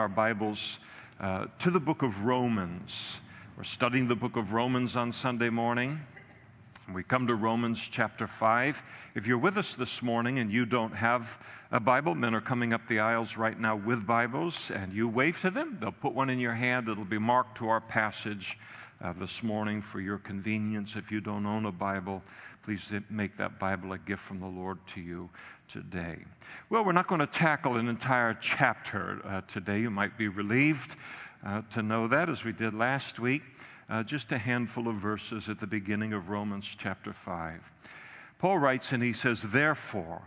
our Bibles uh, to the book of Romans. We're studying the book of Romans on Sunday morning. We come to Romans chapter 5. If you're with us this morning and you don't have a Bible, men are coming up the aisles right now with Bibles, and you wave to them. They'll put one in your hand. It'll be marked to our passage uh, this morning for your convenience. If you don't own a Bible, please make that Bible a gift from the Lord to you today. Well, we're not going to tackle an entire chapter uh, today. You might be relieved uh, to know that, as we did last week. Uh, just a handful of verses at the beginning of Romans chapter 5. Paul writes and he says, Therefore,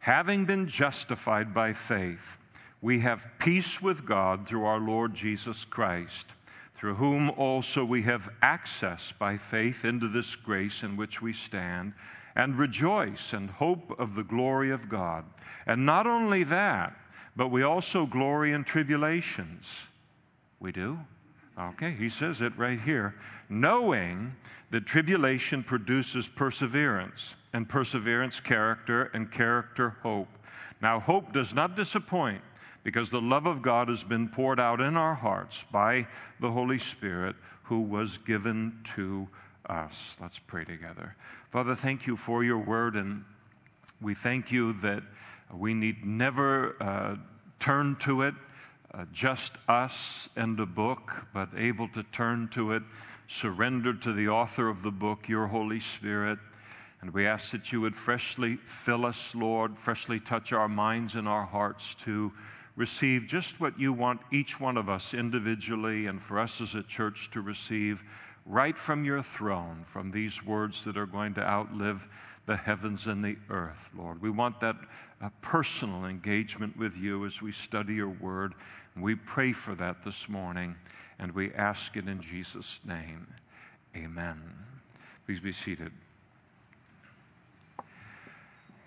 having been justified by faith, we have peace with God through our Lord Jesus Christ through whom also we have access by faith into this grace in which we stand, and rejoice and hope of the glory of God. And not only that, but we also glory in tribulations. We do? Okay, he says it right here. Knowing that tribulation produces perseverance, and perseverance, character, and character, hope. Now, hope does not disappoint because the love of God has been poured out in our hearts by the Holy Spirit who was given to us. Let's pray together. Father, thank you for your word, and we thank you that we need never uh, turn to it, uh, just us and a book, but able to turn to it, surrender to the author of the book, your Holy Spirit. And we ask that you would freshly fill us, Lord, freshly touch our minds and our hearts to receive just what you want each one of us individually and for us as a church to receive right from your throne, from these words that are going to outlive the heavens and the earth, Lord. We want that uh, personal engagement with you as we study your word. And we pray for that this morning, and we ask it in Jesus' name. Amen. Please be seated.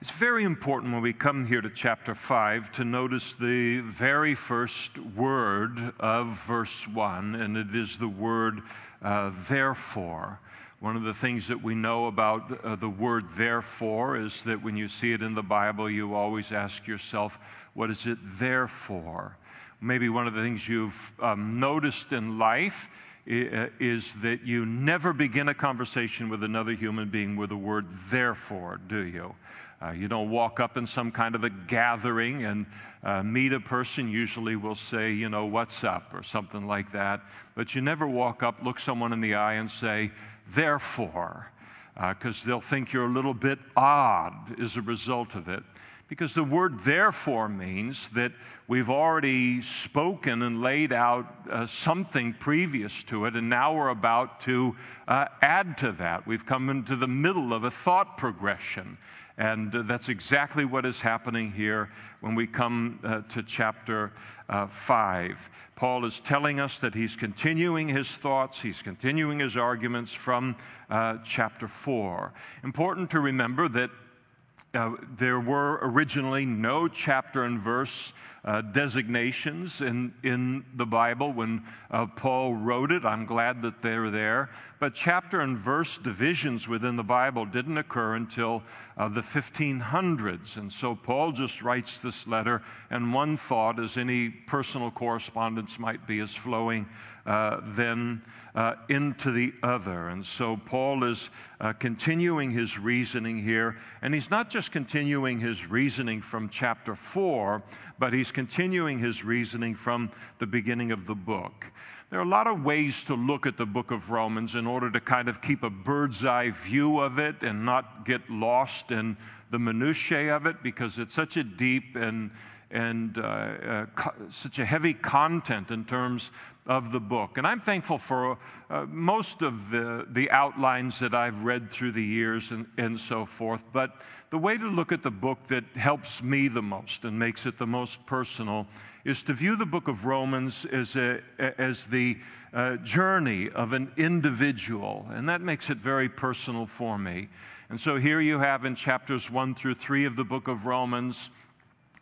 It's very important when we come here to chapter 5 to notice the very first word of verse 1, and it is the word uh, therefore. One of the things that we know about uh, the word therefore is that when you see it in the Bible, you always ask yourself, what is it there for? Maybe one of the things you've um, noticed in life uh, is that you never begin a conversation with another human being with the word therefore, do you? Uh, you don't walk up in some kind of a gathering and uh, meet a person. Usually we'll say, you know, what's up or something like that. But you never walk up, look someone in the eye, and say, therefore, because uh, they'll think you're a little bit odd as a result of it. Because the word therefore means that we've already spoken and laid out uh, something previous to it, and now we're about to uh, add to that. We've come into the middle of a thought progression. And that's exactly what is happening here when we come uh, to chapter uh, 5. Paul is telling us that he's continuing his thoughts, he's continuing his arguments from uh, chapter 4. Important to remember that uh, there were originally no chapter and verse uh, designations in, in the Bible when uh, Paul wrote it. I'm glad that they're there. But chapter and verse divisions within the Bible didn't occur until uh, the 1500s. And so Paul just writes this letter, and one thought, as any personal correspondence might be, is flowing uh, then uh, into the other. And so Paul is uh, continuing his reasoning here, and he's not just continuing his reasoning from chapter 4, but he's continuing his reasoning from the beginning of the book. There are a lot of ways to look at the book of Romans in order to kind of keep a bird's eye view of it and not get lost in the minutiae of it because it's such a deep and and uh, uh, co- such a heavy content in terms of the book. And I'm thankful for uh, most of the, the outlines that I've read through the years and, and so forth. But the way to look at the book that helps me the most and makes it the most personal is to view the book of Romans as, a, as the uh, journey of an individual. And that makes it very personal for me. And so here you have in chapters one through three of the book of Romans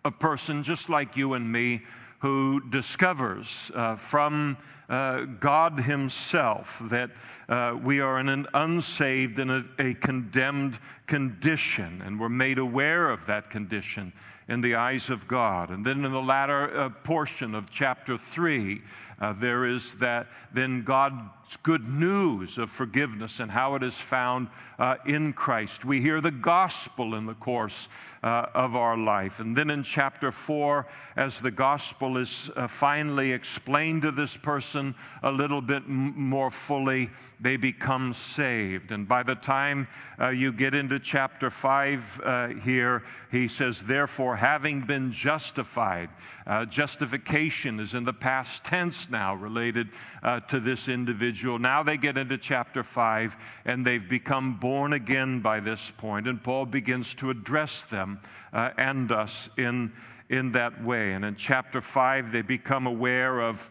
a person just like you and me who discovers uh, from uh, God Himself that uh, we are in an unsaved and a, a, condemned condition, and we're made aware of that condition in the eyes of God. And then in the latter uh, portion of chapter 3, uh, there is that then God's good news of forgiveness and how it is found uh, in Christ. We hear the gospel in the course uh, of our life. And then in chapter 4, as the gospel is uh, finally explained to this person a little bit m- more fully, they become saved. And by the time uh, you get into chapter 5 uh, here, he says, Therefore, having been justified, uh, justification is in the past tense now related uh, to this individual. Now they get into chapter 5 and they've become born again by this point, and Paul begins to address them uh, and us in, in that way. And in chapter 5, they become aware of,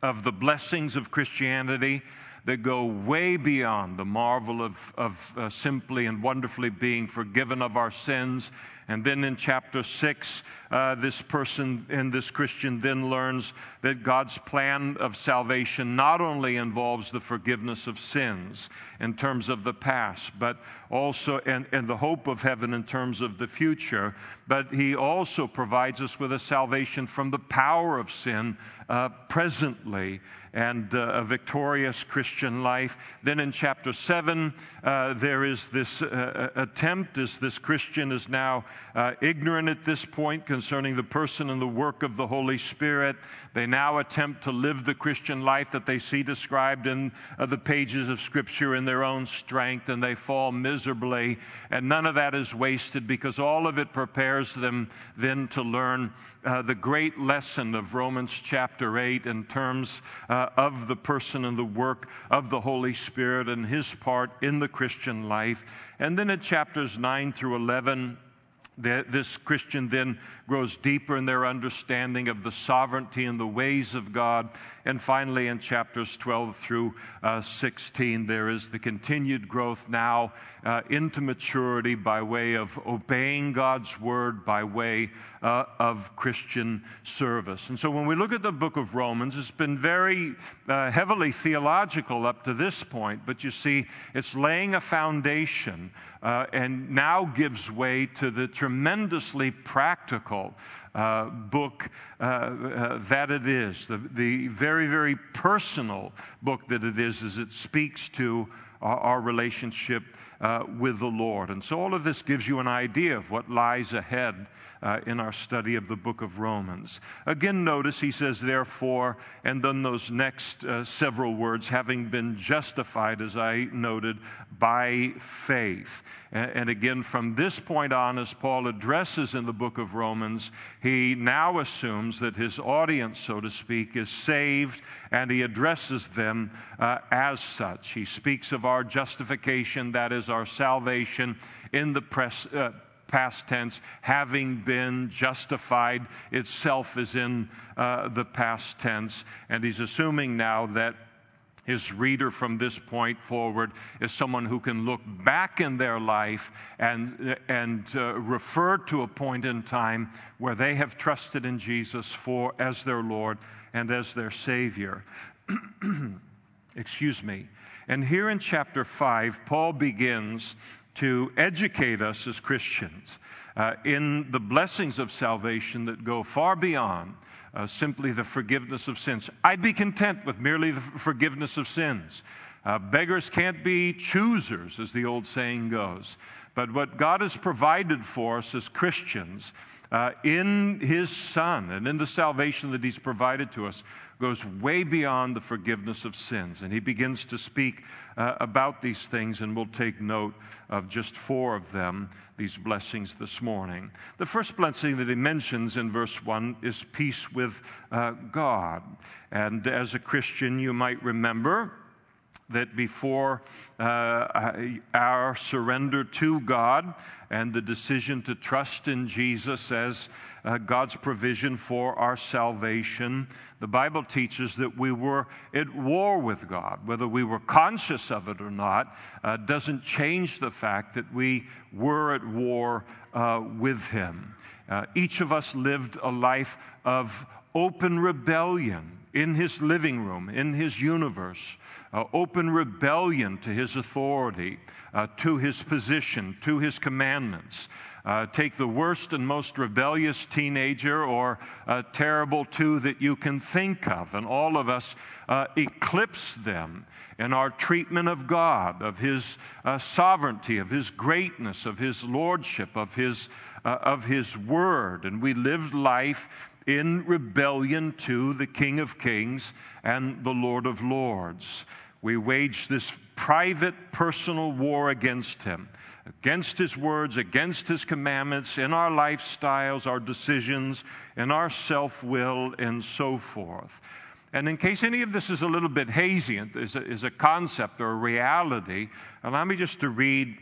of the blessings of Christianity that go way beyond the marvel of, of uh, simply and wonderfully being forgiven of our sins and then in chapter 6, uh, this person and this Christian then learns that God's plan of salvation not only involves the forgiveness of sins in terms of the past, but also, and, and the hope of heaven in terms of the future, but He also provides us with a salvation from the power of sin uh, presently and uh, a victorious Christian life. Then in chapter 7, uh, there is this uh, attempt as this Christian is now uh, ignorant at this point concerning the person and the work of the Holy Spirit. They now attempt to live the Christian life that they see described in uh, the pages of Scripture in their own strength, and they fall miserably. And none of that is wasted because all of it prepares them then to learn uh, the great lesson of Romans chapter 8 in terms uh, of the person and the work of the Holy Spirit and his part in the Christian life. And then in chapters 9 through 11, this Christian then grows deeper in their understanding of the sovereignty and the ways of God. And finally, in chapters 12 through uh, 16, there is the continued growth now uh, into maturity by way of obeying God's word, by way uh, of Christian service. And so when we look at the book of Romans, it's been very uh, heavily theological up to this point, but you see, it's laying a foundation uh, and now gives way to the tremendously practical uh, book uh, uh, that it is, the, the very, very personal book that it is, as it speaks to our, our relationship uh, with the Lord. And so all of this gives you an idea of what lies ahead uh, in our study of the book of Romans. Again, notice he says, therefore, and then those next uh, several words, having been justified, as I noted, by faith. And, and again, from this point on, as Paul addresses in the book of Romans, he now assumes that his audience, so to speak, is saved and he addresses them uh, as such. He speaks of our justification, that is, our salvation, in the press. Uh, past tense, having been justified itself is in uh, the past tense. And he's assuming now that his reader from this point forward is someone who can look back in their life and, and uh, refer to a point in time where they have trusted in Jesus for as their Lord and as their Savior. Excuse me. And here in chapter 5, Paul begins to educate us as Christians uh, in the blessings of salvation that go far beyond uh, simply the forgiveness of sins. I'd be content with merely the forgiveness of sins. Uh, beggars can't be choosers, as the old saying goes. But what God has provided for us as Christians uh, in His Son and in the salvation that He's provided to us goes way beyond the forgiveness of sins. And he begins to speak uh, about these things, and we'll take note of just four of them, these blessings this morning. The first blessing that he mentions in verse 1 is peace with uh, God. And as a Christian, you might remember that before uh, our surrender to God and the decision to trust in Jesus as uh, God's provision for our salvation, the Bible teaches that we were at war with God. Whether we were conscious of it or not uh, doesn't change the fact that we were at war uh, with Him. Uh, each of us lived a life of open rebellion in his living room, in his universe, uh, open rebellion to his authority, uh, to his position, to his commandments. Uh, take the worst and most rebellious teenager or a terrible two that you can think of, and all of us uh, eclipse them in our treatment of God, of His uh, sovereignty, of His greatness, of His lordship, of His, uh, of His word. And we live life in rebellion to the King of Kings and the Lord of Lords. We wage this private, personal war against Him against His words, against His commandments, in our lifestyles, our decisions, in our self will, and so forth. And in case any of this is a little bit hazy, is a, is a concept or a reality, allow me just to read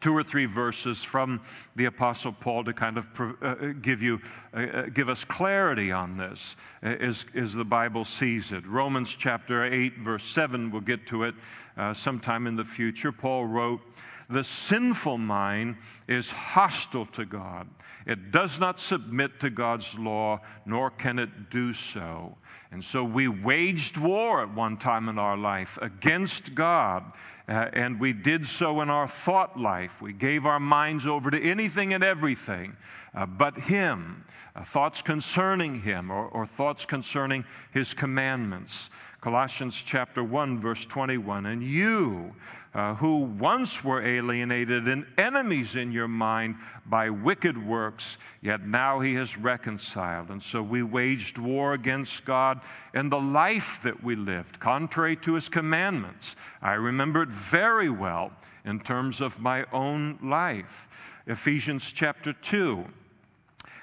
two or three verses from the Apostle Paul to kind of uh, give you, uh, uh, give us clarity on this uh, as, as the Bible sees it. Romans chapter 8, verse 7, we'll get to it uh, sometime in the future. Paul wrote, the sinful mind is hostile to God. It does not submit to God's law, nor can it do so. And so we waged war at one time in our life against God, uh, and we did so in our thought life. We gave our minds over to anything and everything uh, but Him, uh, thoughts concerning Him, or, or thoughts concerning His commandments. Colossians chapter 1, verse 21. And you, uh, who once were alienated and enemies in your mind by wicked works, yet now he has reconciled. And so we waged war against God in the life that we lived, contrary to his commandments. I remember it very well in terms of my own life. Ephesians chapter 2.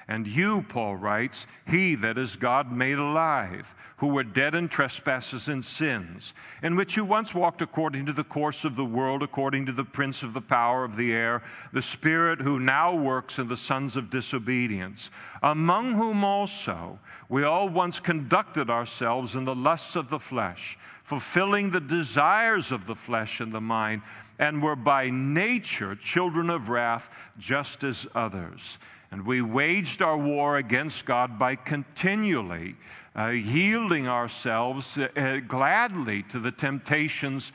And you, Paul writes, he that is God made alive, who were dead in trespasses and sins, in which you once walked according to the course of the world, according to the prince of the power of the air, the spirit who now works in the sons of disobedience, among whom also we all once conducted ourselves in the lusts of the flesh, fulfilling the desires of the flesh and the mind, and were by nature children of wrath, just as others. And we waged our war against God by continually uh, yielding ourselves uh, gladly to the temptations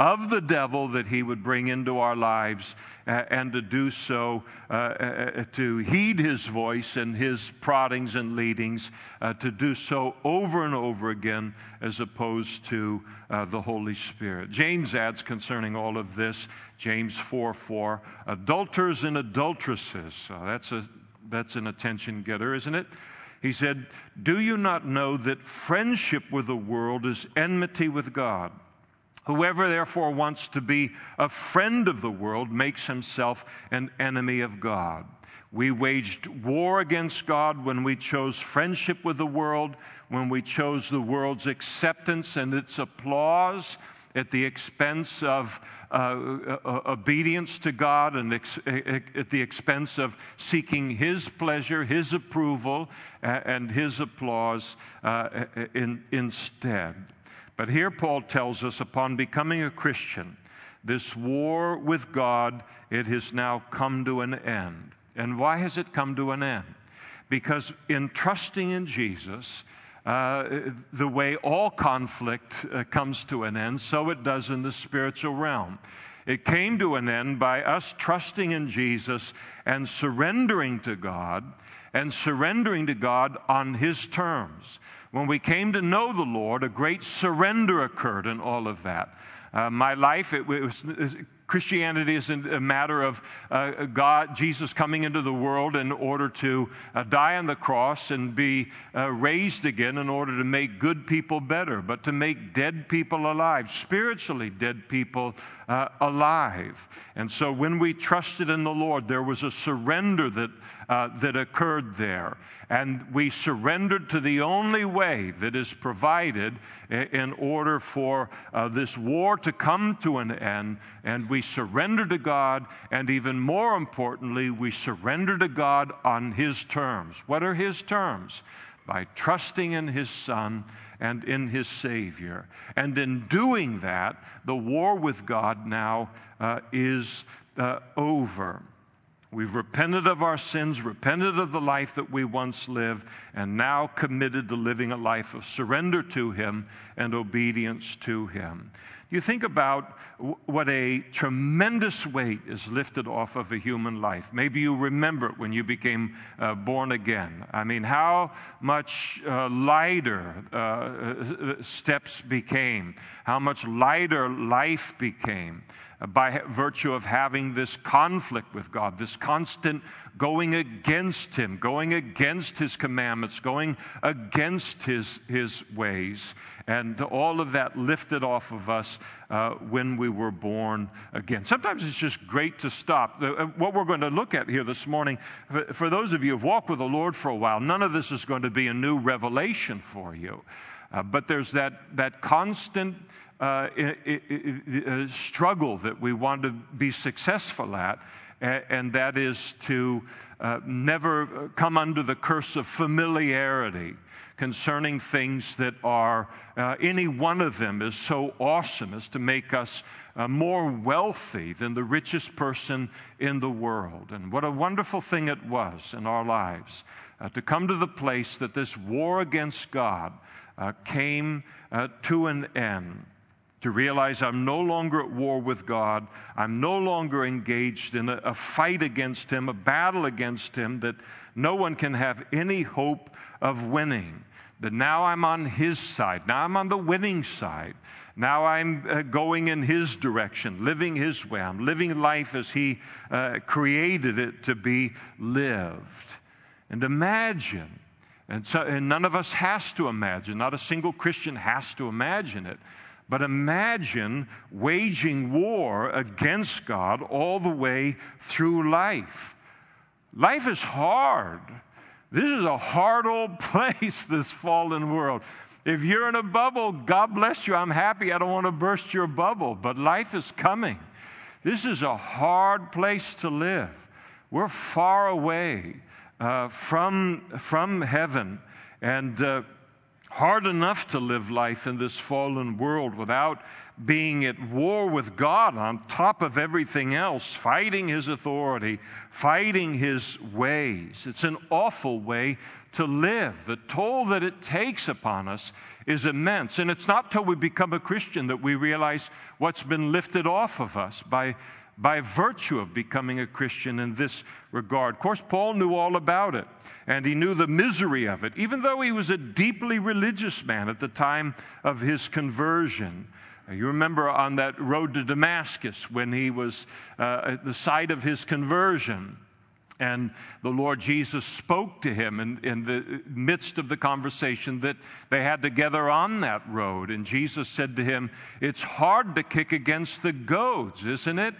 of the devil that he would bring into our lives, uh, and to do so, uh, uh, to heed his voice and his proddings and leadings, uh, to do so over and over again as opposed to the Holy Spirit. James adds concerning all of this, James 4 4, adulterers and adulteresses. that's a that's an attention getter, isn't it? He said, Do you not know that friendship with the world is enmity with God? Whoever therefore wants to be a friend of the world makes himself an enemy of God. We waged war against God when we chose friendship with the world, when we chose the world's acceptance and its applause at the expense of uh, uh, obedience to God and ex- at the expense of seeking His pleasure, His approval, and His applause uh, in, instead. But here Paul tells us upon becoming a Christian, this war with God, it has now come to an end. And why has it come to an end? Because in trusting in Jesus, uh, the way all conflict uh, comes to an end, so it does in the spiritual realm. It came to an end by us trusting in Jesus and surrendering to God and surrendering to God on His terms. When we came to know the Lord, a great surrender occurred in all of that. Uh, my life, it, it was Christianity isn't a matter of uh, God, Jesus coming into the world in order to uh, die on the cross and be uh, raised again in order to make good people better, but to make dead people alive, spiritually dead people uh, alive. And so when we trusted in the Lord, there was a surrender that, uh, that occurred there. And we surrendered to the only way that is provided in order for uh, this war to come to an end. And we surrender to God. And even more importantly, we surrender to God on His terms. What are His terms? By trusting in His Son and in His Savior. And in doing that, the war with God now uh, is uh, over. We've repented of our sins, repented of the life that we once lived, and now committed to living a life of surrender to Him and obedience to Him. You think about what a tremendous weight is lifted off of a human life. Maybe you remember it when you became uh, born again. I mean, how much uh, lighter uh, steps became, how much lighter life became by virtue of having this conflict with God, this constant going against Him, going against His commandments, going against His, his ways. And all of that lifted off of us uh, when we were born again. Sometimes it's just great to stop. Uh, what we're going to look at here this morning, for those of you who've walked with the Lord for a while, none of this is going to be a new revelation for you. Uh, but there's that, that constant uh, uh, struggle that we want to be successful at, and that is to uh, never come under the curse of familiarity concerning things that are, uh, any one of them is so awesome as to make us uh, more wealthy than the richest person in the world. And what a wonderful thing it was in our lives uh, to come to the place that this war against God came to an end to realize I'm no longer at war with God. I'm no longer engaged in a, a, fight against Him, a battle against Him that no one can have any hope of winning. That now I'm on His side. Now I'm on the winning side. Now I'm uh, going in His direction, living His way. I'm living life as He uh, created it to be lived. And imagine, and, so, and none of us has to imagine, not a single Christian has to imagine it but imagine waging war against God all the way through life. Life is hard. This is a hard old place, this fallen world. If you're in a bubble, God bless you. I'm happy. I don't want to burst your bubble, but life is coming. This is a hard place to live. We're far away uh, from, from heaven. And uh, hard enough to live life in this fallen world without being at war with God on top of everything else, fighting His authority, fighting His ways. It's an awful way to live. The toll that it takes upon us is immense. And it's not till we become a Christian that we realize what's been lifted off of us by by virtue of becoming a Christian in this regard. Of course, Paul knew all about it, and he knew the misery of it, even though he was a deeply religious man at the time of his conversion. You remember on that road to Damascus when he was uh, at the site of his conversion. And the Lord Jesus spoke to him in, in, the midst of the conversation that they had together on that road. And Jesus said to him, It's hard to kick against the goads, isn't it?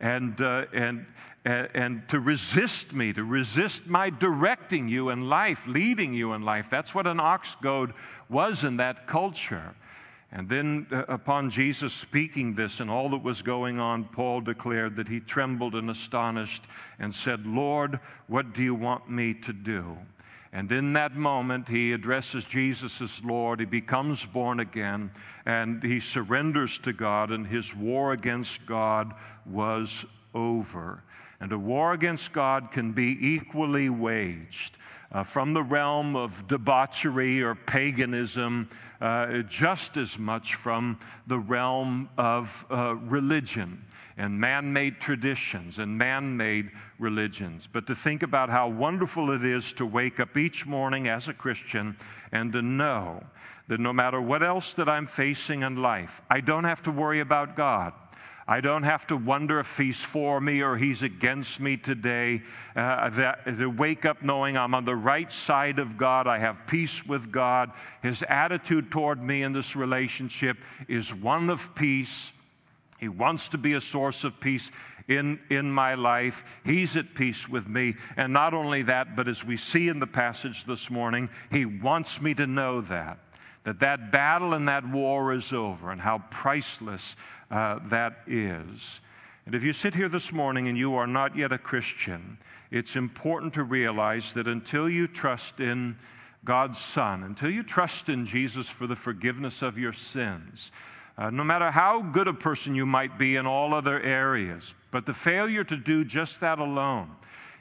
And, uh, and, and to resist me, to resist my directing you in life, leading you in life. That's what an ox goad was in that culture. And then, uh, upon Jesus speaking this and all that was going on, Paul declared that he trembled and astonished and said, Lord, what do you want me to do? And in that moment, he addresses Jesus as Lord. He becomes born again and he surrenders to God, and his war against God was over. And a war against God can be equally waged uh, from the realm of debauchery or paganism, uh, just as much from the realm of uh, religion and man made traditions and man made religions, but to think about how wonderful it is to wake up each morning as a Christian and to know that no matter what else that I'm facing in life, I don't have to worry about God. I don't have to wonder if he's for me or he's against me today. Uh, to wake up knowing I'm on the right side of God, I have peace with God. His attitude toward me in this relationship is one of peace he wants to be a source of peace in, in my life. He's at peace with me. And not only that, but as we see in the passage this morning, He wants me to know that. That that battle and that war is over, and how priceless uh, that is. And if you sit here this morning and you are not yet a Christian, it's important to realize that until you trust in God's Son, until you trust in Jesus for the forgiveness of your sins, Uh, no matter how good a person you might be in all other areas, but the failure to do just that alone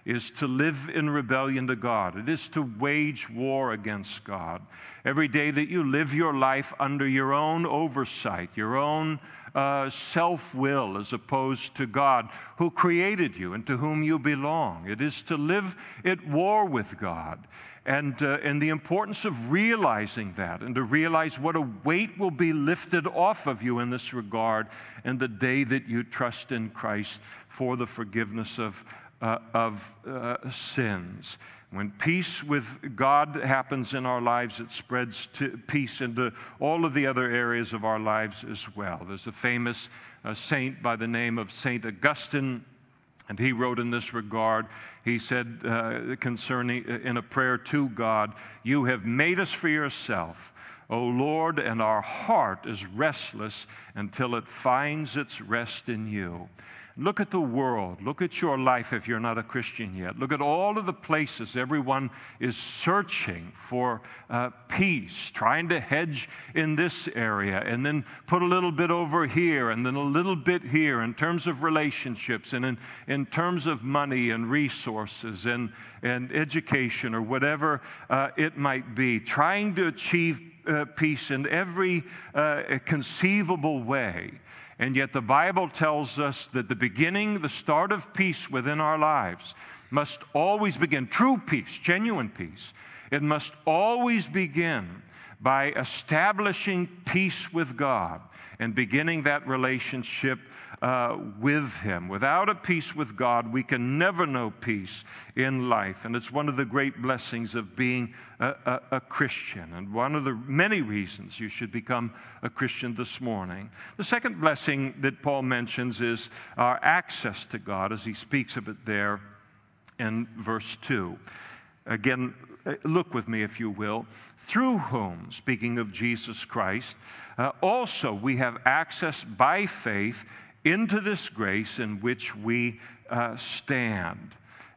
is to live in rebellion to God. It is to wage war against God. Every day that you live your life under your own oversight, your own uh, self will, as opposed to God who created you and to whom you belong. It is to live at war with God. And, uh, and the importance of realizing that and to realize what a weight will be lifted off of you in this regard in the day that you trust in Christ for the forgiveness of, uh, of uh, sins. When peace with God happens in our lives, it spreads peace into all of the other areas of our lives as well. There's a famous uh, saint by the name of Saint Augustine. And he wrote in this regard, he said, uh, concerning uh, in a prayer to God, You have made us for yourself, O Lord, and our heart is restless until it finds its rest in you. Look at the world. Look at your life if you're not a Christian yet. Look at all of the places everyone is searching for uh, peace, trying to hedge in this area, and then put a little bit over here, and then a little bit here in terms of relationships and in, in terms of money and resources and, and education or whatever uh, it might be. Trying to achieve uh, peace in every uh, conceivable way. And yet, the Bible tells us that the beginning, the start of peace within our lives must always begin, true peace, genuine peace. It must always begin by establishing peace with God and beginning that relationship uh, with Him. Without a peace with God, we can never know peace in life. And it's one of the great blessings of being a, a, a Christian, and one of the many reasons you should become a Christian this morning. The second blessing that Paul mentions is our access to God, as he speaks of it there in verse 2. Again, uh, look with me, if you will, through whom, speaking of Jesus Christ, uh, also we have access by faith into this grace in which we uh, stand.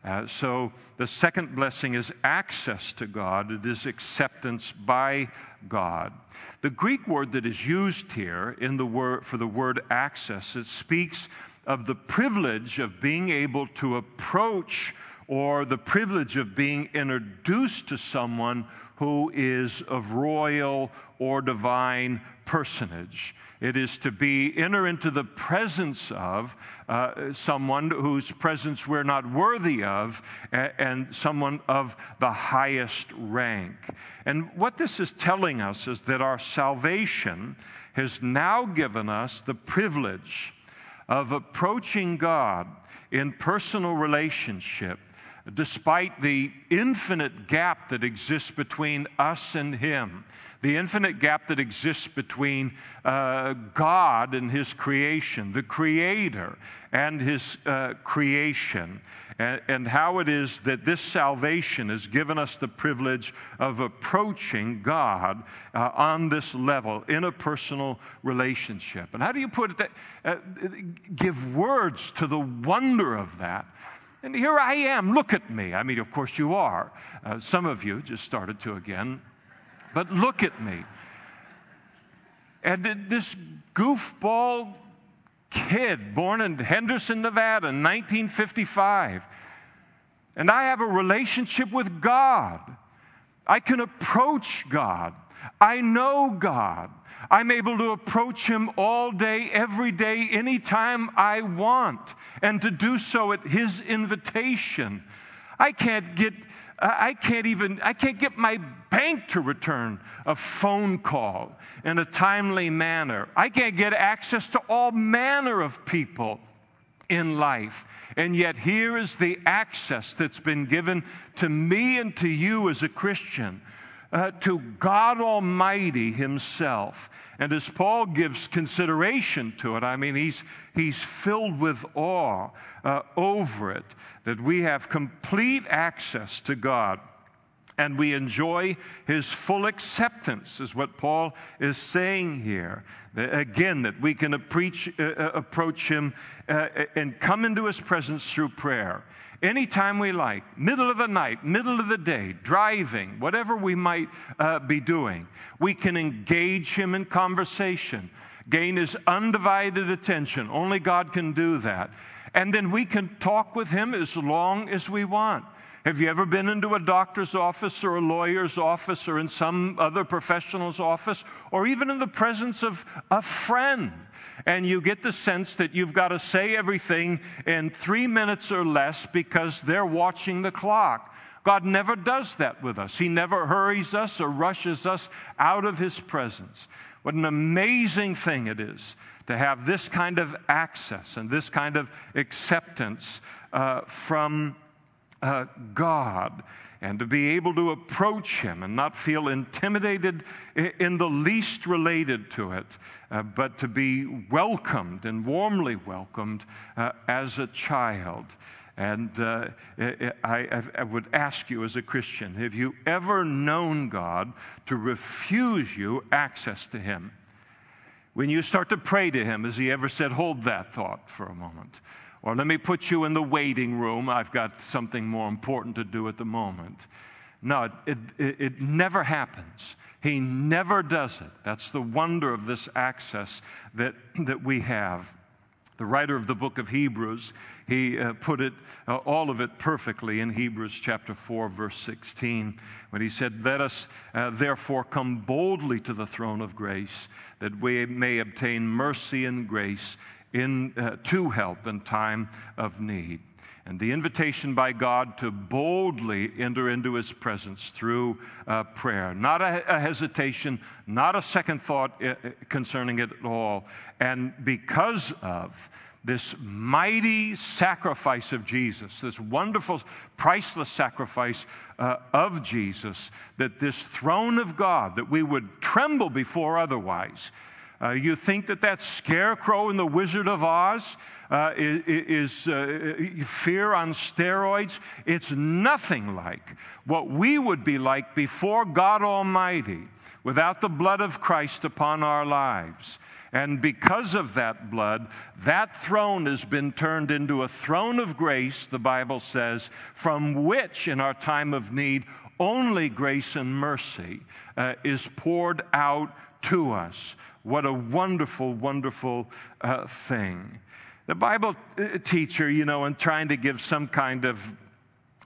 Uh, so the second blessing is access to God, it is acceptance by God. The Greek word that is used here in the word, for the word access, it speaks of the privilege of being able to approach or the privilege of being introduced to someone who is of royal or divine personage. It is to be enter into the presence of uh, someone whose presence we're not worthy of, and someone of the highest rank. And what this is telling us is that our salvation has now given us the privilege of approaching God in personal relationship despite the infinite gap that exists between us and Him, the infinite gap that exists between uh, God and His creation, the Creator and His uh, creation, and, and, how it is that this salvation has given us the privilege of approaching God uh, on this level in a personal relationship. And how do you put it? That, uh, give words to the wonder of that. And here I am, look at me. I mean, of course, you are. Uh, some of you just started to again. But look at me. And this goofball kid born in Henderson, Nevada in 1955. And I have a relationship with God. I can approach God. I know God. I'm able to approach Him all day, every day, anytime I want, and to do so at His invitation. I can't get. I can't even, I can't get my bank to return a phone call in a timely manner. I can't get access to all manner of people in life. And yet, here is the access that's been given to me and to you as a Christian uh, to God Almighty Himself. And as Paul gives consideration to it, I mean, he's, he's filled with awe uh, over it, that we have complete access to God and we enjoy his full acceptance, is what Paul is saying here. Again, that we can approach, uh, uh, approach him uh, and come into his presence through prayer anytime we like, middle of the night, middle of the day, driving, whatever we might uh, be doing. We can engage him in conversation. gain His undivided attention. Only God can do that. And then we can talk with Him as long as we want. Have you ever been into a doctor's office or a lawyer's office or in some other professional's office or even in the presence of a friend? And you get the sense that you've got to say everything in three minutes or less because they're watching the clock. God never does that with us. He never hurries us or rushes us out of His presence. What an amazing thing it is to have this kind of access and this kind of acceptance uh, from uh, God and to be able to approach Him and not feel intimidated in the least related to it, uh, but to be welcomed and warmly welcomed uh, as a child. And uh, I, I, would ask you as a Christian have you ever known God to refuse you access to Him? When you start to pray to Him, has He ever said, Hold that thought for a moment? Or let me put you in the waiting room. I've got something more important to do at the moment. No, it, it, it, never happens. He never does it. That's the wonder of this access that, that we have. The writer of the book of Hebrews, he uh, put it, uh, all of it perfectly in Hebrews chapter 4, verse 16, when he said, Let us uh, therefore come boldly to the throne of grace, that we may obtain mercy and grace in, uh, to help in time of need. And the invitation by God to boldly enter into his presence through uh, prayer. Not a, a, hesitation, not a second thought uh, concerning it at all. And because of this mighty sacrifice of Jesus, this wonderful, priceless sacrifice uh, of Jesus, that this throne of God, that we would tremble before otherwise, uh, you think that that scarecrow in The Wizard of Oz uh, is, uh, fear on steroids? It's nothing like what we would be like before God Almighty without the blood of Christ upon our lives. And because of that blood, that throne has been turned into a throne of grace, the Bible says, from which, in our time of need, only grace and mercy uh, is poured out to us. What a wonderful, wonderful uh, thing. The Bible uh, teacher, you know, in trying to give some kind of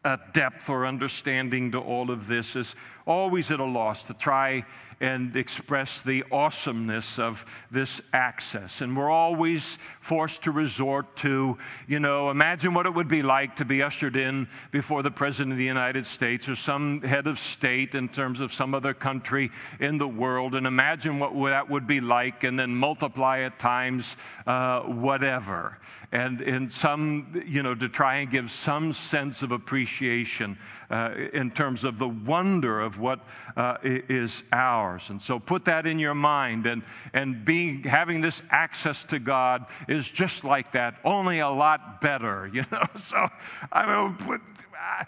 uh, depth or understanding to all of this, is always at a loss to try and express the awesomeness of this access. And we're always forced to resort to, you know, imagine what it would be like to be ushered in before the President of the United States or some head of state in terms of some other country in the world, and imagine what that would be like, and then multiply it times uh, whatever. And in some, you know, to try and give some sense of appreciation uh, in terms of the wonder of what uh, is ours. And so put that in your mind. And, and being, having this access to God is just like that, only a lot better, you know. So I mean, put, uh,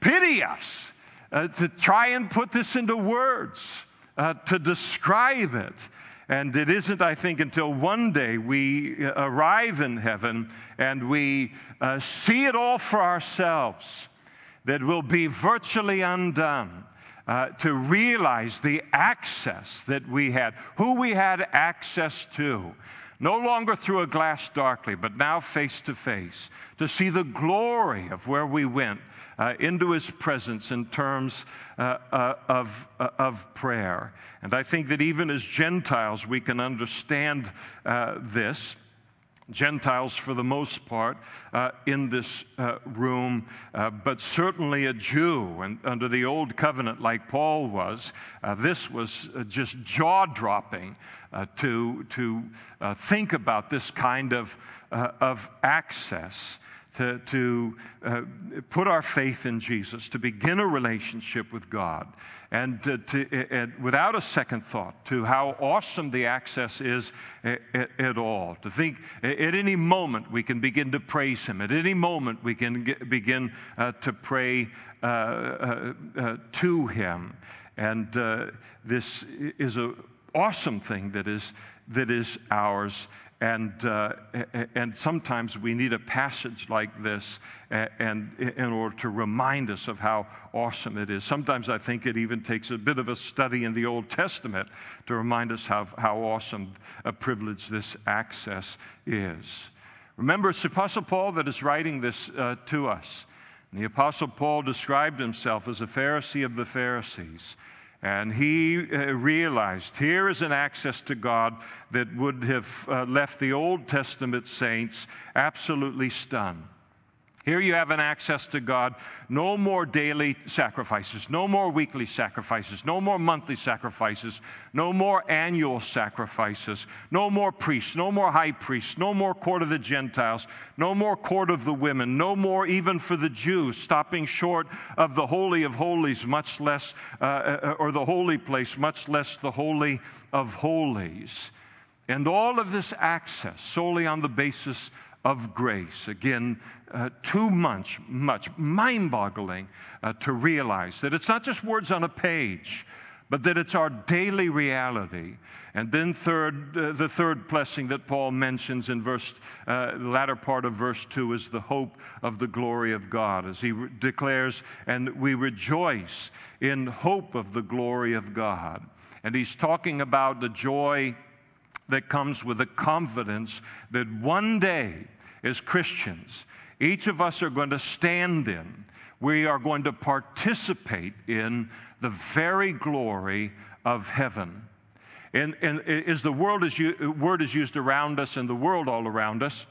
pity us uh, to try and put this into words, uh, to describe it. And it isn't, I think, until one day we uh, arrive in heaven and we uh, see it all for ourselves that will be virtually undone. Uh, to realize the access that we had, who we had access to, no longer through a glass darkly, but now face to face, to see the glory of where we went uh, into his presence in terms uh, uh, of, uh, of prayer. And I think that even as Gentiles, we can understand uh, this. Gentiles, for the most part, uh, in this uh, room, uh, but certainly a Jew. And under the old covenant, like Paul was, uh, this was uh, just jaw dropping uh, to, to think about this kind of, of access to, to uh, put our faith in Jesus, to begin a relationship with God, and to, to, without a second thought to how awesome the access is at, at, all. To think at any moment we can begin to praise Him, at any moment we can get, begin uh, to pray uh, uh, uh to Him. And uh, this is a awesome thing that is, that is ours. And, uh, and sometimes we need a passage like this and, in order to remind us of how awesome it is. Sometimes I think it even takes a bit of a study in the Old Testament to remind us how, how awesome a privilege this access is. Remember, it's the Apostle Paul that is writing this uh, to us. And the Apostle Paul described himself as a Pharisee of the Pharisees. And he uh, realized here is an access to God that would have uh, left the Old Testament saints absolutely stunned. Here you have an access to God. No more daily sacrifices, no more weekly sacrifices, no more monthly sacrifices, no more annual sacrifices, no more priests, no more high priests, no more court of the Gentiles, no more court of the women, no more even for the Jews, stopping short of the Holy of Holies, much less, uh, uh or the holy place, much less the Holy of Holies. And all of this access solely on the basis of grace. Again, uh, too much, much mind boggling uh, to realize that it's not just words on a page, but that it's our daily reality. And then, third, uh, the third blessing that Paul mentions in verse, uh, the latter part of verse 2 is the hope of the glory of God, as he re- declares, and we rejoice in hope of the glory of God. And he's talking about the joy that comes with the confidence that one day as Christians, each of us are going to stand in. We are going to participate in the very glory of heaven. And, and as the world is, word is used around us and the world all around us,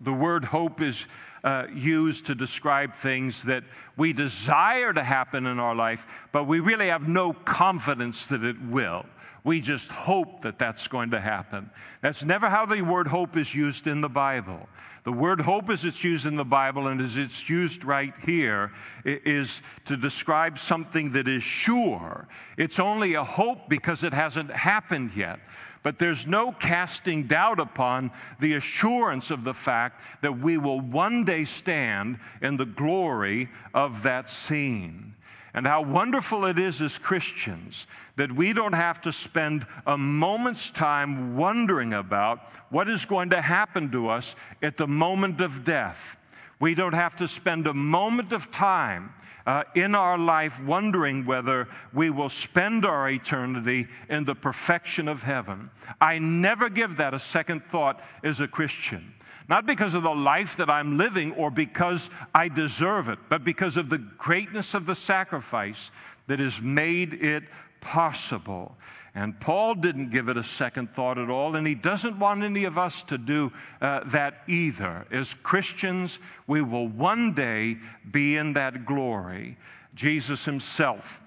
the word hope is uh, used to describe things that we desire to happen in our life, but we really have no confidence that it will. We just hope that that's going to happen. That's never how the word hope is used in the Bible. The word hope, as it's used in the Bible and as it's used right here, is to describe something that is sure. It's only a hope because it hasn't happened yet. But there's no casting doubt upon the assurance of the fact that we will one day stand in the glory of that scene and how wonderful it is as Christians that we don't have to spend a moment's time wondering about what is going to happen to us at the moment of death. We don't have to spend a moment of time uh, in our life wondering whether we will spend our eternity in the perfection of heaven. I never give that a second thought as a Christian. Not because of the life that I'm living or because I deserve it, but because of the greatness of the sacrifice that has made it possible. And Paul didn't give it a second thought at all, and he doesn't want any of us to do uh, that either. As Christians, we will one day be in that glory. Jesus himself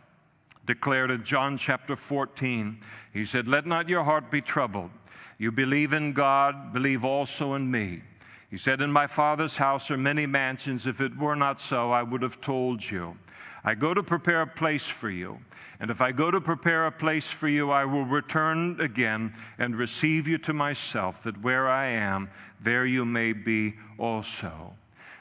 declared in John chapter 14, he said, Let not your heart be troubled. You believe in God, believe also in me. He said, In my Father's house are many mansions. If it were not so, I would have told you. I go to prepare a place for you. And if I go to prepare a place for you, I will return again and receive you to myself, that where I am, there you may be also.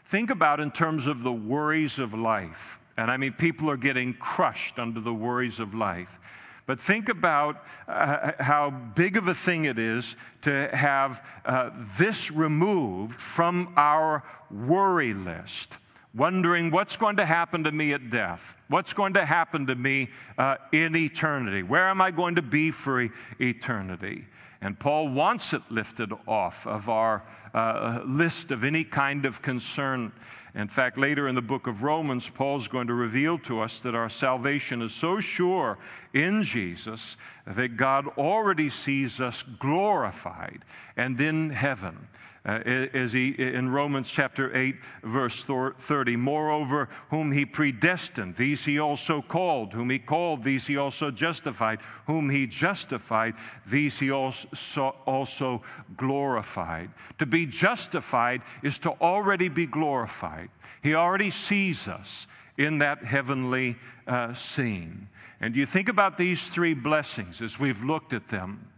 Think about in terms of the worries of life. And I mean, people are getting crushed under the worries of life. But think about uh, how big of a thing it is to have uh, this removed from our worry list. Wondering what's going to happen to me at death? What's going to happen to me uh, in eternity? Where am I going to be for eternity? And Paul wants it lifted off of our uh, list of any kind of concern. In fact, later in the book of Romans, Paul's going to reveal to us that our salvation is so sure in Jesus that God already sees us glorified and in heaven. Uh, as he in Romans chapter 8 verse 30 moreover whom he predestined these he also called. Whom he called these he also justified. Whom he justified these he also, also glorified. To be justified is to already be glorified. He already sees us in that heavenly uh, scene. And you think about these three blessings as we've looked at them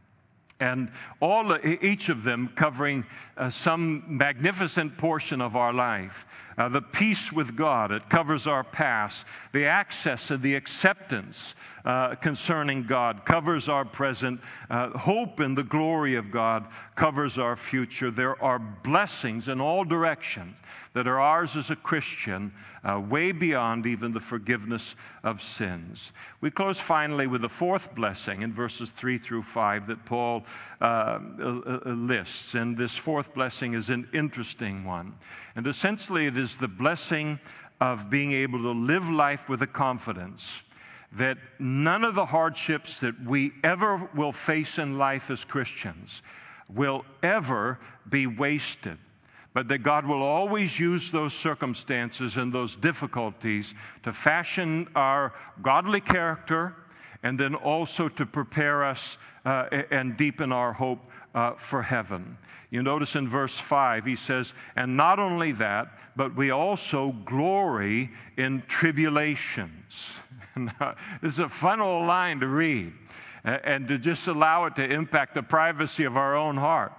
and all each of them covering uh, some magnificent portion of our life uh, the peace with god it covers our past the access and the acceptance uh, concerning God, covers our present. Uh, hope in the glory of God covers our future. There are blessings in all directions that are ours as a Christian, uh, way beyond even the forgiveness of sins. We close finally with the fourth blessing in verses 3 through 5 that Paul uh, uh, lists. And this fourth blessing is an interesting one. And essentially, it is the blessing of being able to live life with a confidence that none of the hardships that we ever will face in life as Christians will ever be wasted, but that God will always use those circumstances and those difficulties to fashion our godly character and then also to prepare us uh, and deepen our hope uh, for heaven. You notice in verse 5, he says, And not only that, but we also glory in tribulations. this is a fun old line to read and to just allow it to impact the privacy of our own heart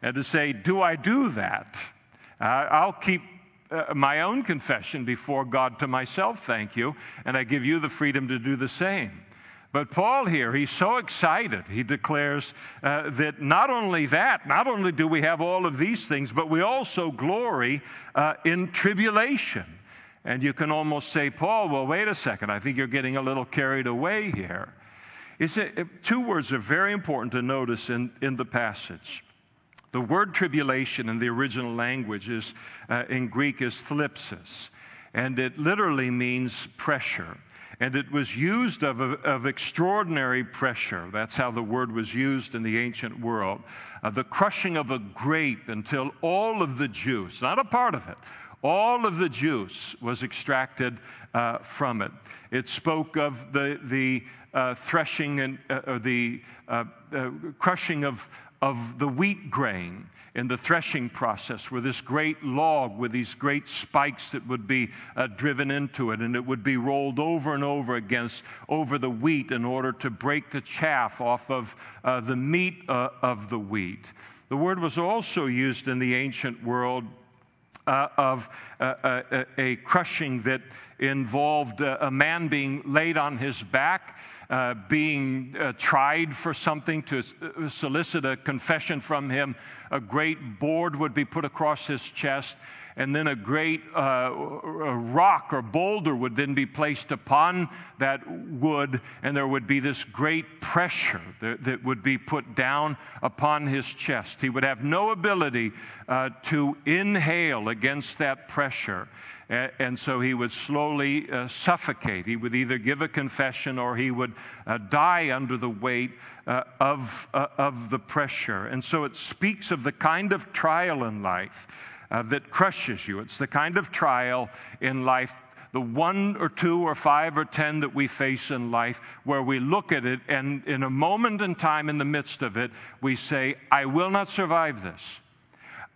and to say, Do I do that? Uh, I'll keep uh, my own confession before God to myself, thank you, and I give you the freedom to do the same. But Paul here, he's so excited. He declares uh, that not only that, not only do we have all of these things, but we also glory uh, in tribulation. And you can almost say, Paul, well, wait a second. I think you're getting a little carried away here. It's a, two words are very important to notice in, in the passage. The word tribulation in the original language is, uh, in Greek is thlipsis, and it literally means pressure and it was used of, of extraordinary pressure. That's how the word was used in the ancient world. Uh, the crushing of a grape until all of the juice, not a part of it, all of the juice was extracted uh, from it. It spoke of the, the uh, threshing and uh, the uh, uh, crushing of, of the wheat grain in the threshing process, where this great log with these great spikes that would be uh, driven into it, and it would be rolled over and over against over the wheat in order to break the chaff off of uh, the meat uh, of the wheat. The word was also used in the ancient world uh, of uh, uh, a, a, crushing that involved a man being laid on his back uh, being uh, tried for something to uh, solicit a confession from him, a great board would be put across his chest, and then a great uh, rock or boulder would then be placed upon that wood, and there would be this great pressure that, that would be put down upon his chest. He would have no ability uh, to inhale against that pressure. And so he would slowly uh, suffocate. He would either give a confession or he would uh, die under the weight uh, of, uh, of the pressure. And so it speaks of the kind of trial in life uh, that crushes you. It's the kind of trial in life the one or two or five or ten that we face in life, where we look at it and in a moment in time in the midst of it, we say, I will not survive this.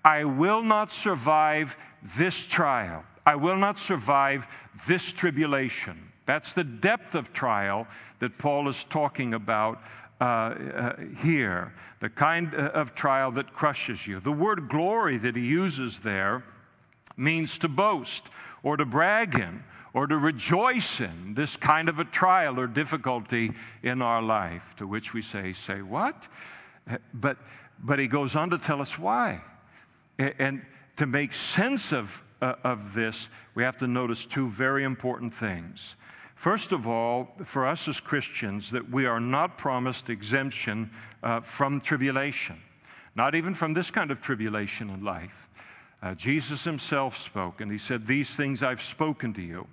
I will not survive this trial. I will not survive this tribulation. That's the depth of trial that Paul is talking about uh, uh, here, the kind uh, of trial that crushes you. The word glory that he uses there means to boast or to brag in or to rejoice in this kind of a trial or difficulty in our life, to which we say, Say what? But, but he goes on to tell us why. And to make sense of uh, of this, we have to notice two very important things. First of all, for us as Christians, that we are not promised exemption uh, from tribulation, not even from this kind of tribulation in life. Uh, Jesus himself spoke, and he said, These things I've spoken to you,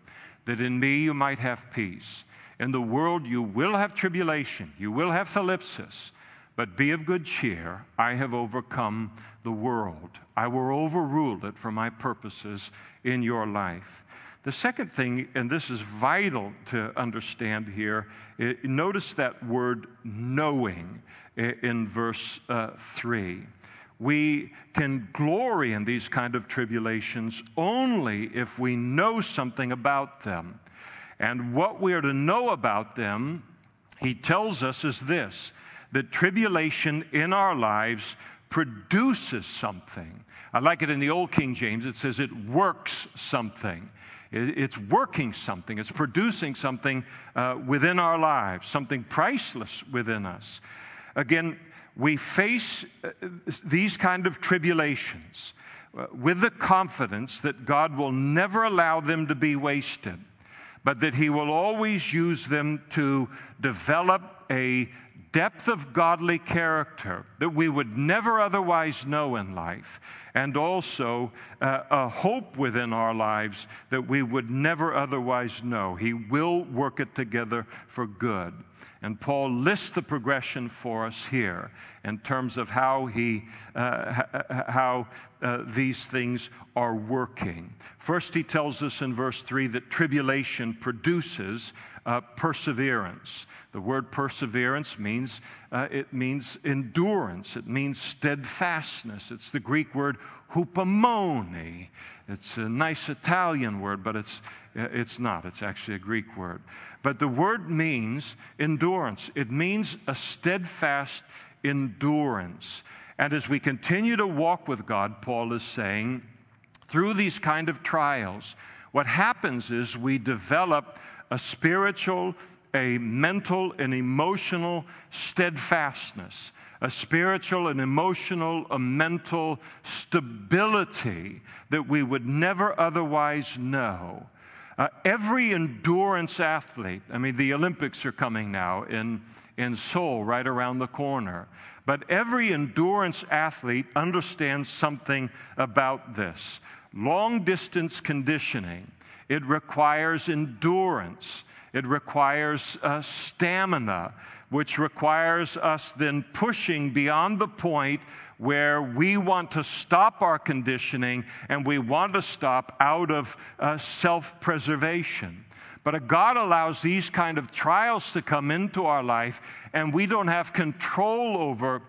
that in me you might have peace. In the world you will have tribulation, you will have thlipsis, but be of good cheer. I have overcome the world. I will overrule it for my purposes in your life. The second thing, and this is vital to understand here, it, notice that word knowing in verse uh, 3. We can glory in these kind of tribulations only if we know something about them. And what we are to know about them, he tells us, is this that tribulation in our lives produces something. I like it in the Old King James, it says it works something. It's working something, it's producing something uh, within our lives, something priceless within us. Again, we face uh, these kind of tribulations uh, with the confidence that God will never allow them to be wasted, but that He will always use them to develop a depth of godly character that we would never otherwise know in life, and also uh, a hope within our lives that we would never otherwise know. He will work it together for good. And Paul lists the progression for us here in terms of how, he, uh, how uh, these things are working. First, he tells us in verse 3 that tribulation produces uh, perseverance. The word perseverance means uh, it means endurance. It means steadfastness. It's the Greek word hupomone. It's a nice Italian word, but it's it's not. It's actually a Greek word. But the word means endurance. It means a steadfast endurance. And as we continue to walk with God, Paul is saying, through these kind of trials, what happens is we develop a spiritual, a mental, an emotional steadfastness, a spiritual, and emotional, a mental stability that we would never otherwise know. Uh, every endurance athlete, I mean, the Olympics are coming now in, in Seoul, right around the corner. But every endurance athlete understands something about this. Long distance conditioning it requires endurance. It requires uh, stamina, which requires us then pushing beyond the point where we want to stop our conditioning and we want to stop out of uh, self preservation. But God allows these kind of trials to come into our life, and we don't have control over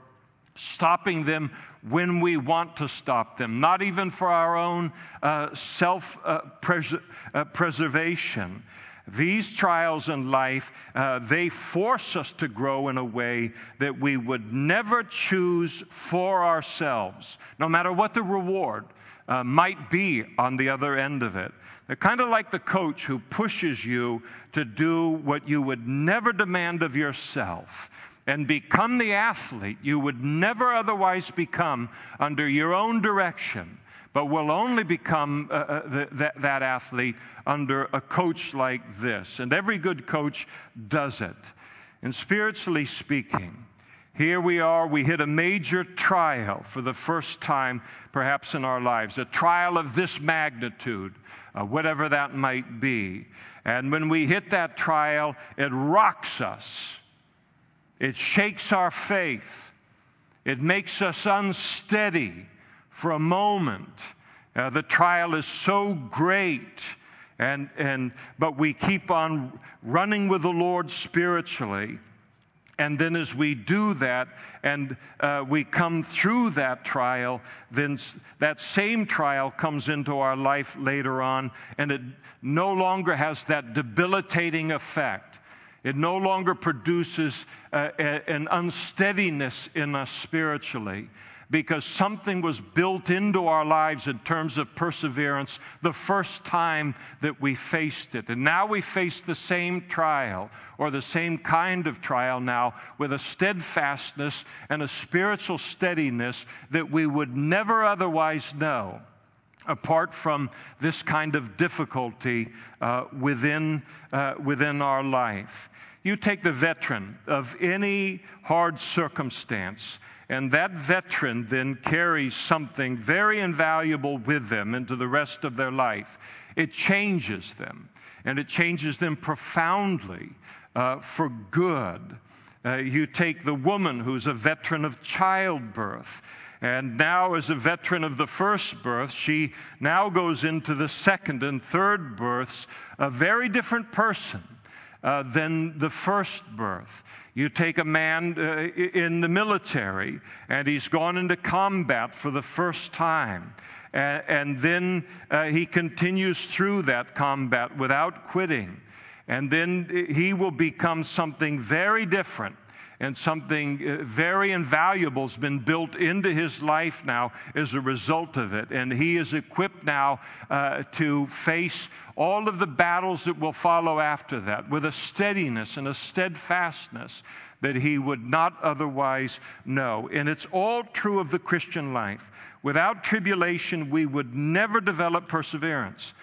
stopping them when we want to stop them, not even for our own uh, self uh, pres- uh, preservation. These trials in life, uh, they force us to grow in a way that we would never choose for ourselves, no matter what the reward uh, might be on the other end of it. They're kind of like the coach who pushes you to do what you would never demand of yourself and become the athlete you would never otherwise become under your own direction, but will only become uh, uh, the, that, that athlete under a coach like this. And every good coach does it. And spiritually speaking, here we are, we hit a major trial for the first time, perhaps in our lives, a trial of this magnitude, uh, whatever that might be. And when we hit that trial, it rocks us. It shakes our faith. It makes us unsteady for a moment. Uh, the trial is so great, and, and, but we keep on running with the Lord spiritually. And then, as we do that and uh, we come through that trial, then that same trial comes into our life later on, and it no longer has that debilitating effect. It no longer produces uh, an unsteadiness in us spiritually because something was built into our lives in terms of perseverance the first time that we faced it. And now we face the same trial or the same kind of trial now with a steadfastness and a spiritual steadiness that we would never otherwise know apart from this kind of difficulty uh, within, uh, within our life. You take the veteran of any hard circumstance, and that veteran then carries something very invaluable with them into the rest of their life. It changes them, and it changes them profoundly uh, for good. Uh, you take the woman who's a veteran of childbirth. And now, as a veteran of the first birth, she now goes into the second and third births, a very different person uh, than the first birth. You take a man uh, in the military and he's gone into combat for the first time. And, and then uh, he continues through that combat without quitting. And then he will become something very different And something uh, very invaluable has been built into his life now as a result of it. And he is equipped now uh, to face all of the battles that will follow after that with a steadiness and a steadfastness that he would not otherwise know. And it's all true of the Christian life. Without tribulation, we would never develop perseverance.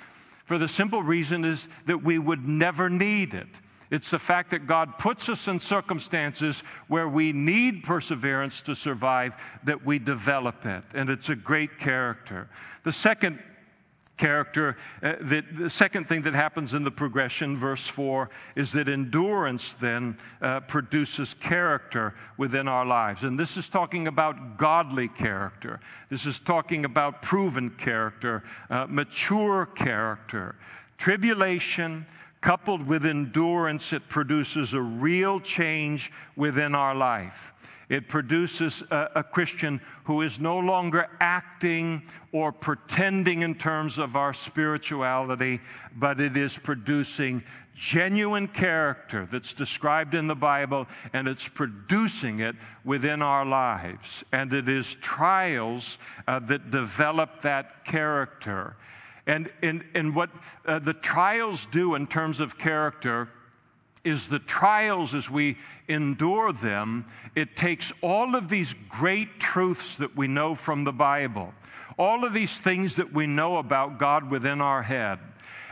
For the simple reason is that we would never need it. It's the fact that God puts us in circumstances where we need perseverance to survive that we develop it. And it's a great character. The second character. Uh, that the second thing that happens in the progression, verse 4, is that endurance then uh, produces character within our lives. And this is talking about godly character. This is talking about proven character, uh, mature character. Tribulation coupled with endurance, it produces a real change within our life. It produces a, a, Christian who is no longer acting or pretending in terms of our spirituality, but it is producing genuine character that's described in the Bible, and it's producing it within our lives. And it is trials uh, that develop that character. And, and, and what uh, the trials do in terms of character is the trials as we endure them, it takes all of these great truths that we know from the Bible, all of these things that we know about God within our head,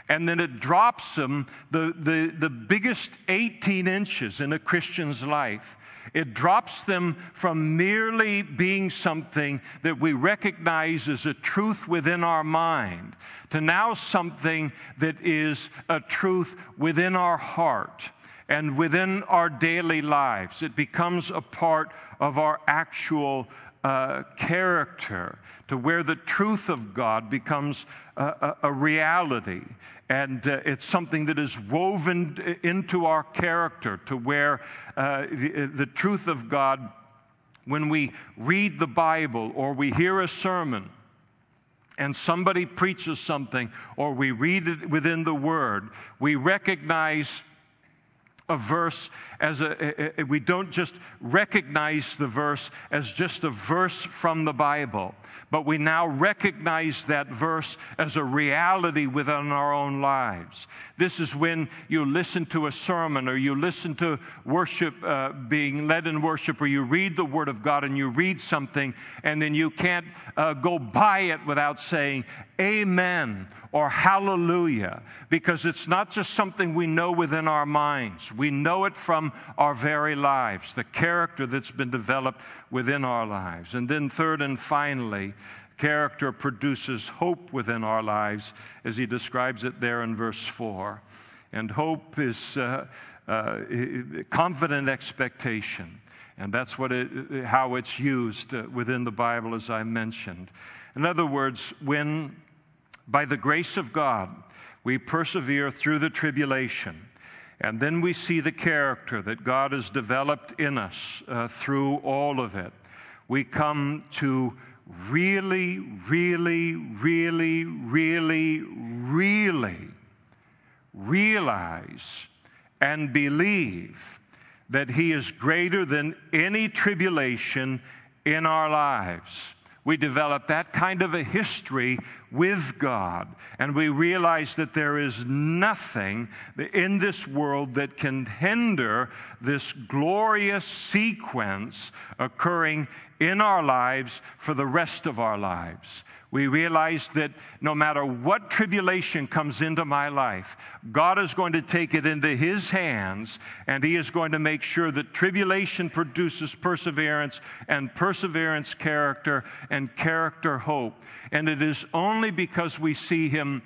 and then it drops them the, the, the biggest 18 inches in a Christian's life. It drops them from merely being something that we recognize as a truth within our mind to now something that is a truth within our heart and within our daily lives. It becomes a part of our actual uh, character to where the truth of God becomes a, a, a reality. And uh, it's something that is woven into our character to where uh, the, the truth of God, when we read the Bible or we hear a sermon, and somebody preaches something, or we read it within the Word, we recognize a verse as a, a, we don't just recognize the verse as just a verse from the Bible, but we now recognize that verse as a reality within our own lives. This is when you listen to a sermon or you listen to worship uh, being led in worship or you read the Word of God and you read something and then you can't uh, go by it without saying amen or hallelujah because it's not just something we know within our minds. We know it from our very lives, the character that's been developed within our lives. And then, third and finally, character produces hope within our lives, as he describes it there in verse 4. And hope is uh, uh, confident expectation. And that's what it, how it's used uh, within the Bible, as I mentioned. In other words, when by the grace of God we persevere through the tribulation, and then we see the character that God has developed in us uh, through all of it. We come to really, really, really, really, really realize and believe that He is greater than any tribulation in our lives. We develop that kind of a history with God, and we realize that there is nothing in this world that can hinder this glorious sequence occurring in our lives for the rest of our lives we realize that no matter what tribulation comes into my life, God is going to take it into His hands and He is going to make sure that tribulation produces perseverance and perseverance character and character hope. And it is only because we see Him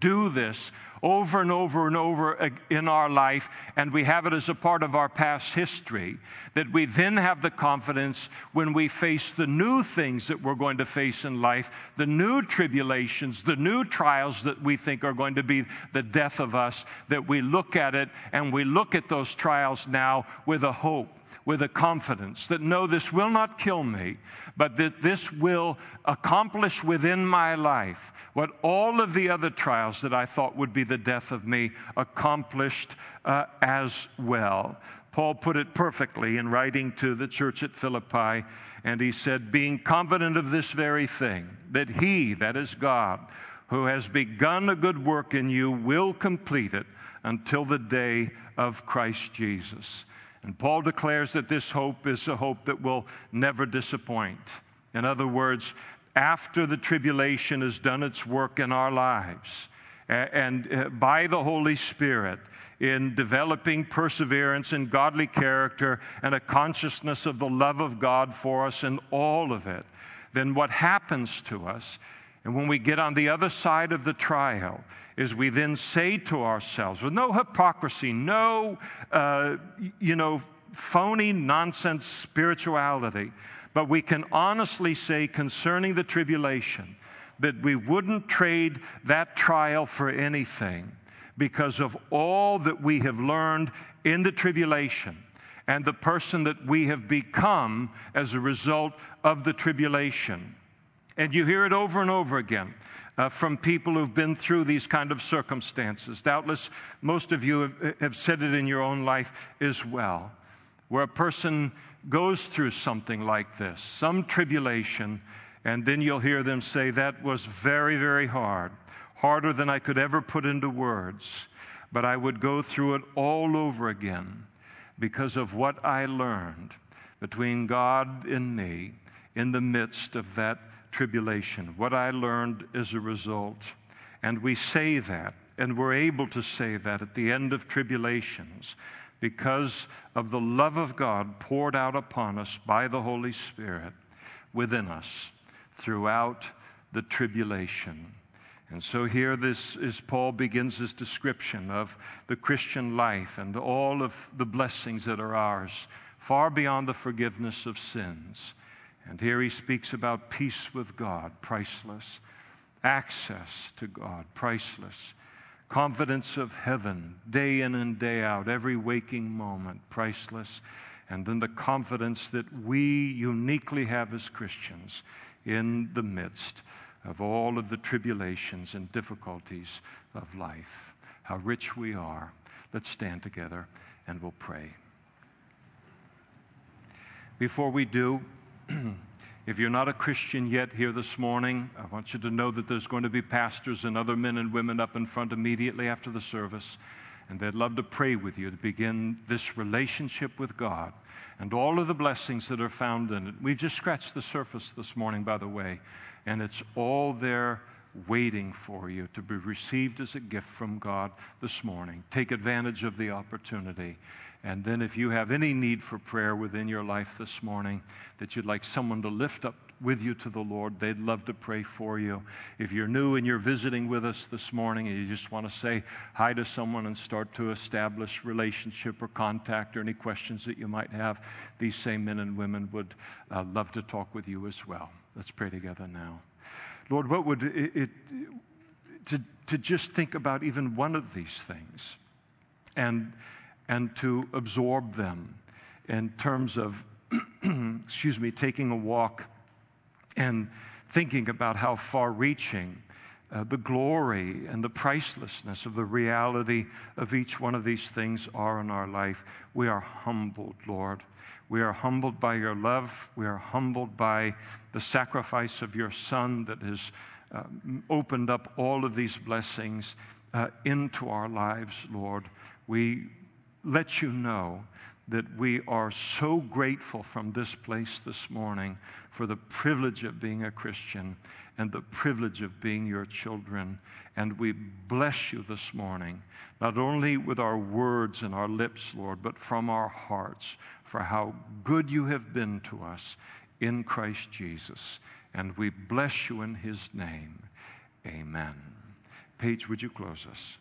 do this over and over and over in our life, and we have it as a part of our past history, that we then have the confidence when we face the new things that we're going to face in life, the new tribulations, the new trials that we think are going to be the death of us, that we look at it and we look at those trials now with a hope with a confidence that no, this will not kill me, but that this will accomplish within my life what all of the other trials that I thought would be the death of me accomplished uh, as well. Paul put it perfectly in writing to the church at Philippi, and he said, Being confident of this very thing, that he, that is God, who has begun a good work in you, will complete it until the day of Christ Jesus. And Paul declares that this hope is a hope that will never disappoint. In other words, after the tribulation has done its work in our lives, and uh, by the Holy Spirit, in developing perseverance and godly character and a consciousness of the love of God for us and all of it, then what happens to us, and when we get on the other side of the trial, is we then say to ourselves, with no hypocrisy, no, uh, you know, phony nonsense spirituality, but we can honestly say concerning the tribulation that we wouldn't trade that trial for anything because of all that we have learned in the tribulation and the person that we have become as a result of the tribulation. And you hear it over and over again. Uh, from people who've been through these kind of circumstances. Doubtless, most of you have, have said it in your own life as well, where a person goes through something like this, some tribulation, and then you'll hear them say, That was very, very hard harder than I could ever put into words, but I would go through it all over again because of what I learned between God and me in the midst of that tribulation, what I learned as a result. And we say that, and we're able to say that at the end of tribulations because of the love of God poured out upon us by the Holy Spirit within us throughout the tribulation. And so here this is Paul begins his description of the Christian life and all of the blessings that are ours, far beyond the forgiveness of sins. And here he speaks about peace with God, priceless, access to God, priceless, confidence of heaven, day in and day out, every waking moment, priceless, and then the confidence that we uniquely have as Christians in the midst of all of the tribulations and difficulties of life. How rich we are. Let's stand together and we'll pray. Before we do, if you're not a Christian yet here this morning, I want you to know that there's going to be pastors and other men and women up in front immediately after the service, and they'd love to pray with you to begin this relationship with God and all of the blessings that are found in it. We've just scratched the surface this morning, by the way and it's all there waiting for you to be received as a gift from God this morning. Take advantage of the opportunity. And then, if you have any need for prayer within your life this morning that you'd like someone to lift up with you to the Lord, they'd love to pray for you. If you're new and you're visiting with us this morning and you just want to say hi to someone and start to establish relationship or contact or any questions that you might have, these same men and women would uh, love to talk with you as well. Let's pray together now. Lord, what would it, it to, to just think about even one of these things and, and to absorb them in terms of, excuse me, taking a walk and thinking about how far reaching uh, the glory and the pricelessness of the reality of each one of these things are in our life. We are humbled, Lord. We are humbled by your love. We are humbled by the sacrifice of your Son that has uh, opened up all of these blessings uh, into our lives, Lord. We let you know that we are so grateful from this place this morning for the privilege of being a Christian and the privilege of being your children. And we bless you this morning, not only with our words and our lips, Lord, but from our hearts for how good you have been to us in Christ Jesus. And we bless you in his name. Amen. Paige, would you close us?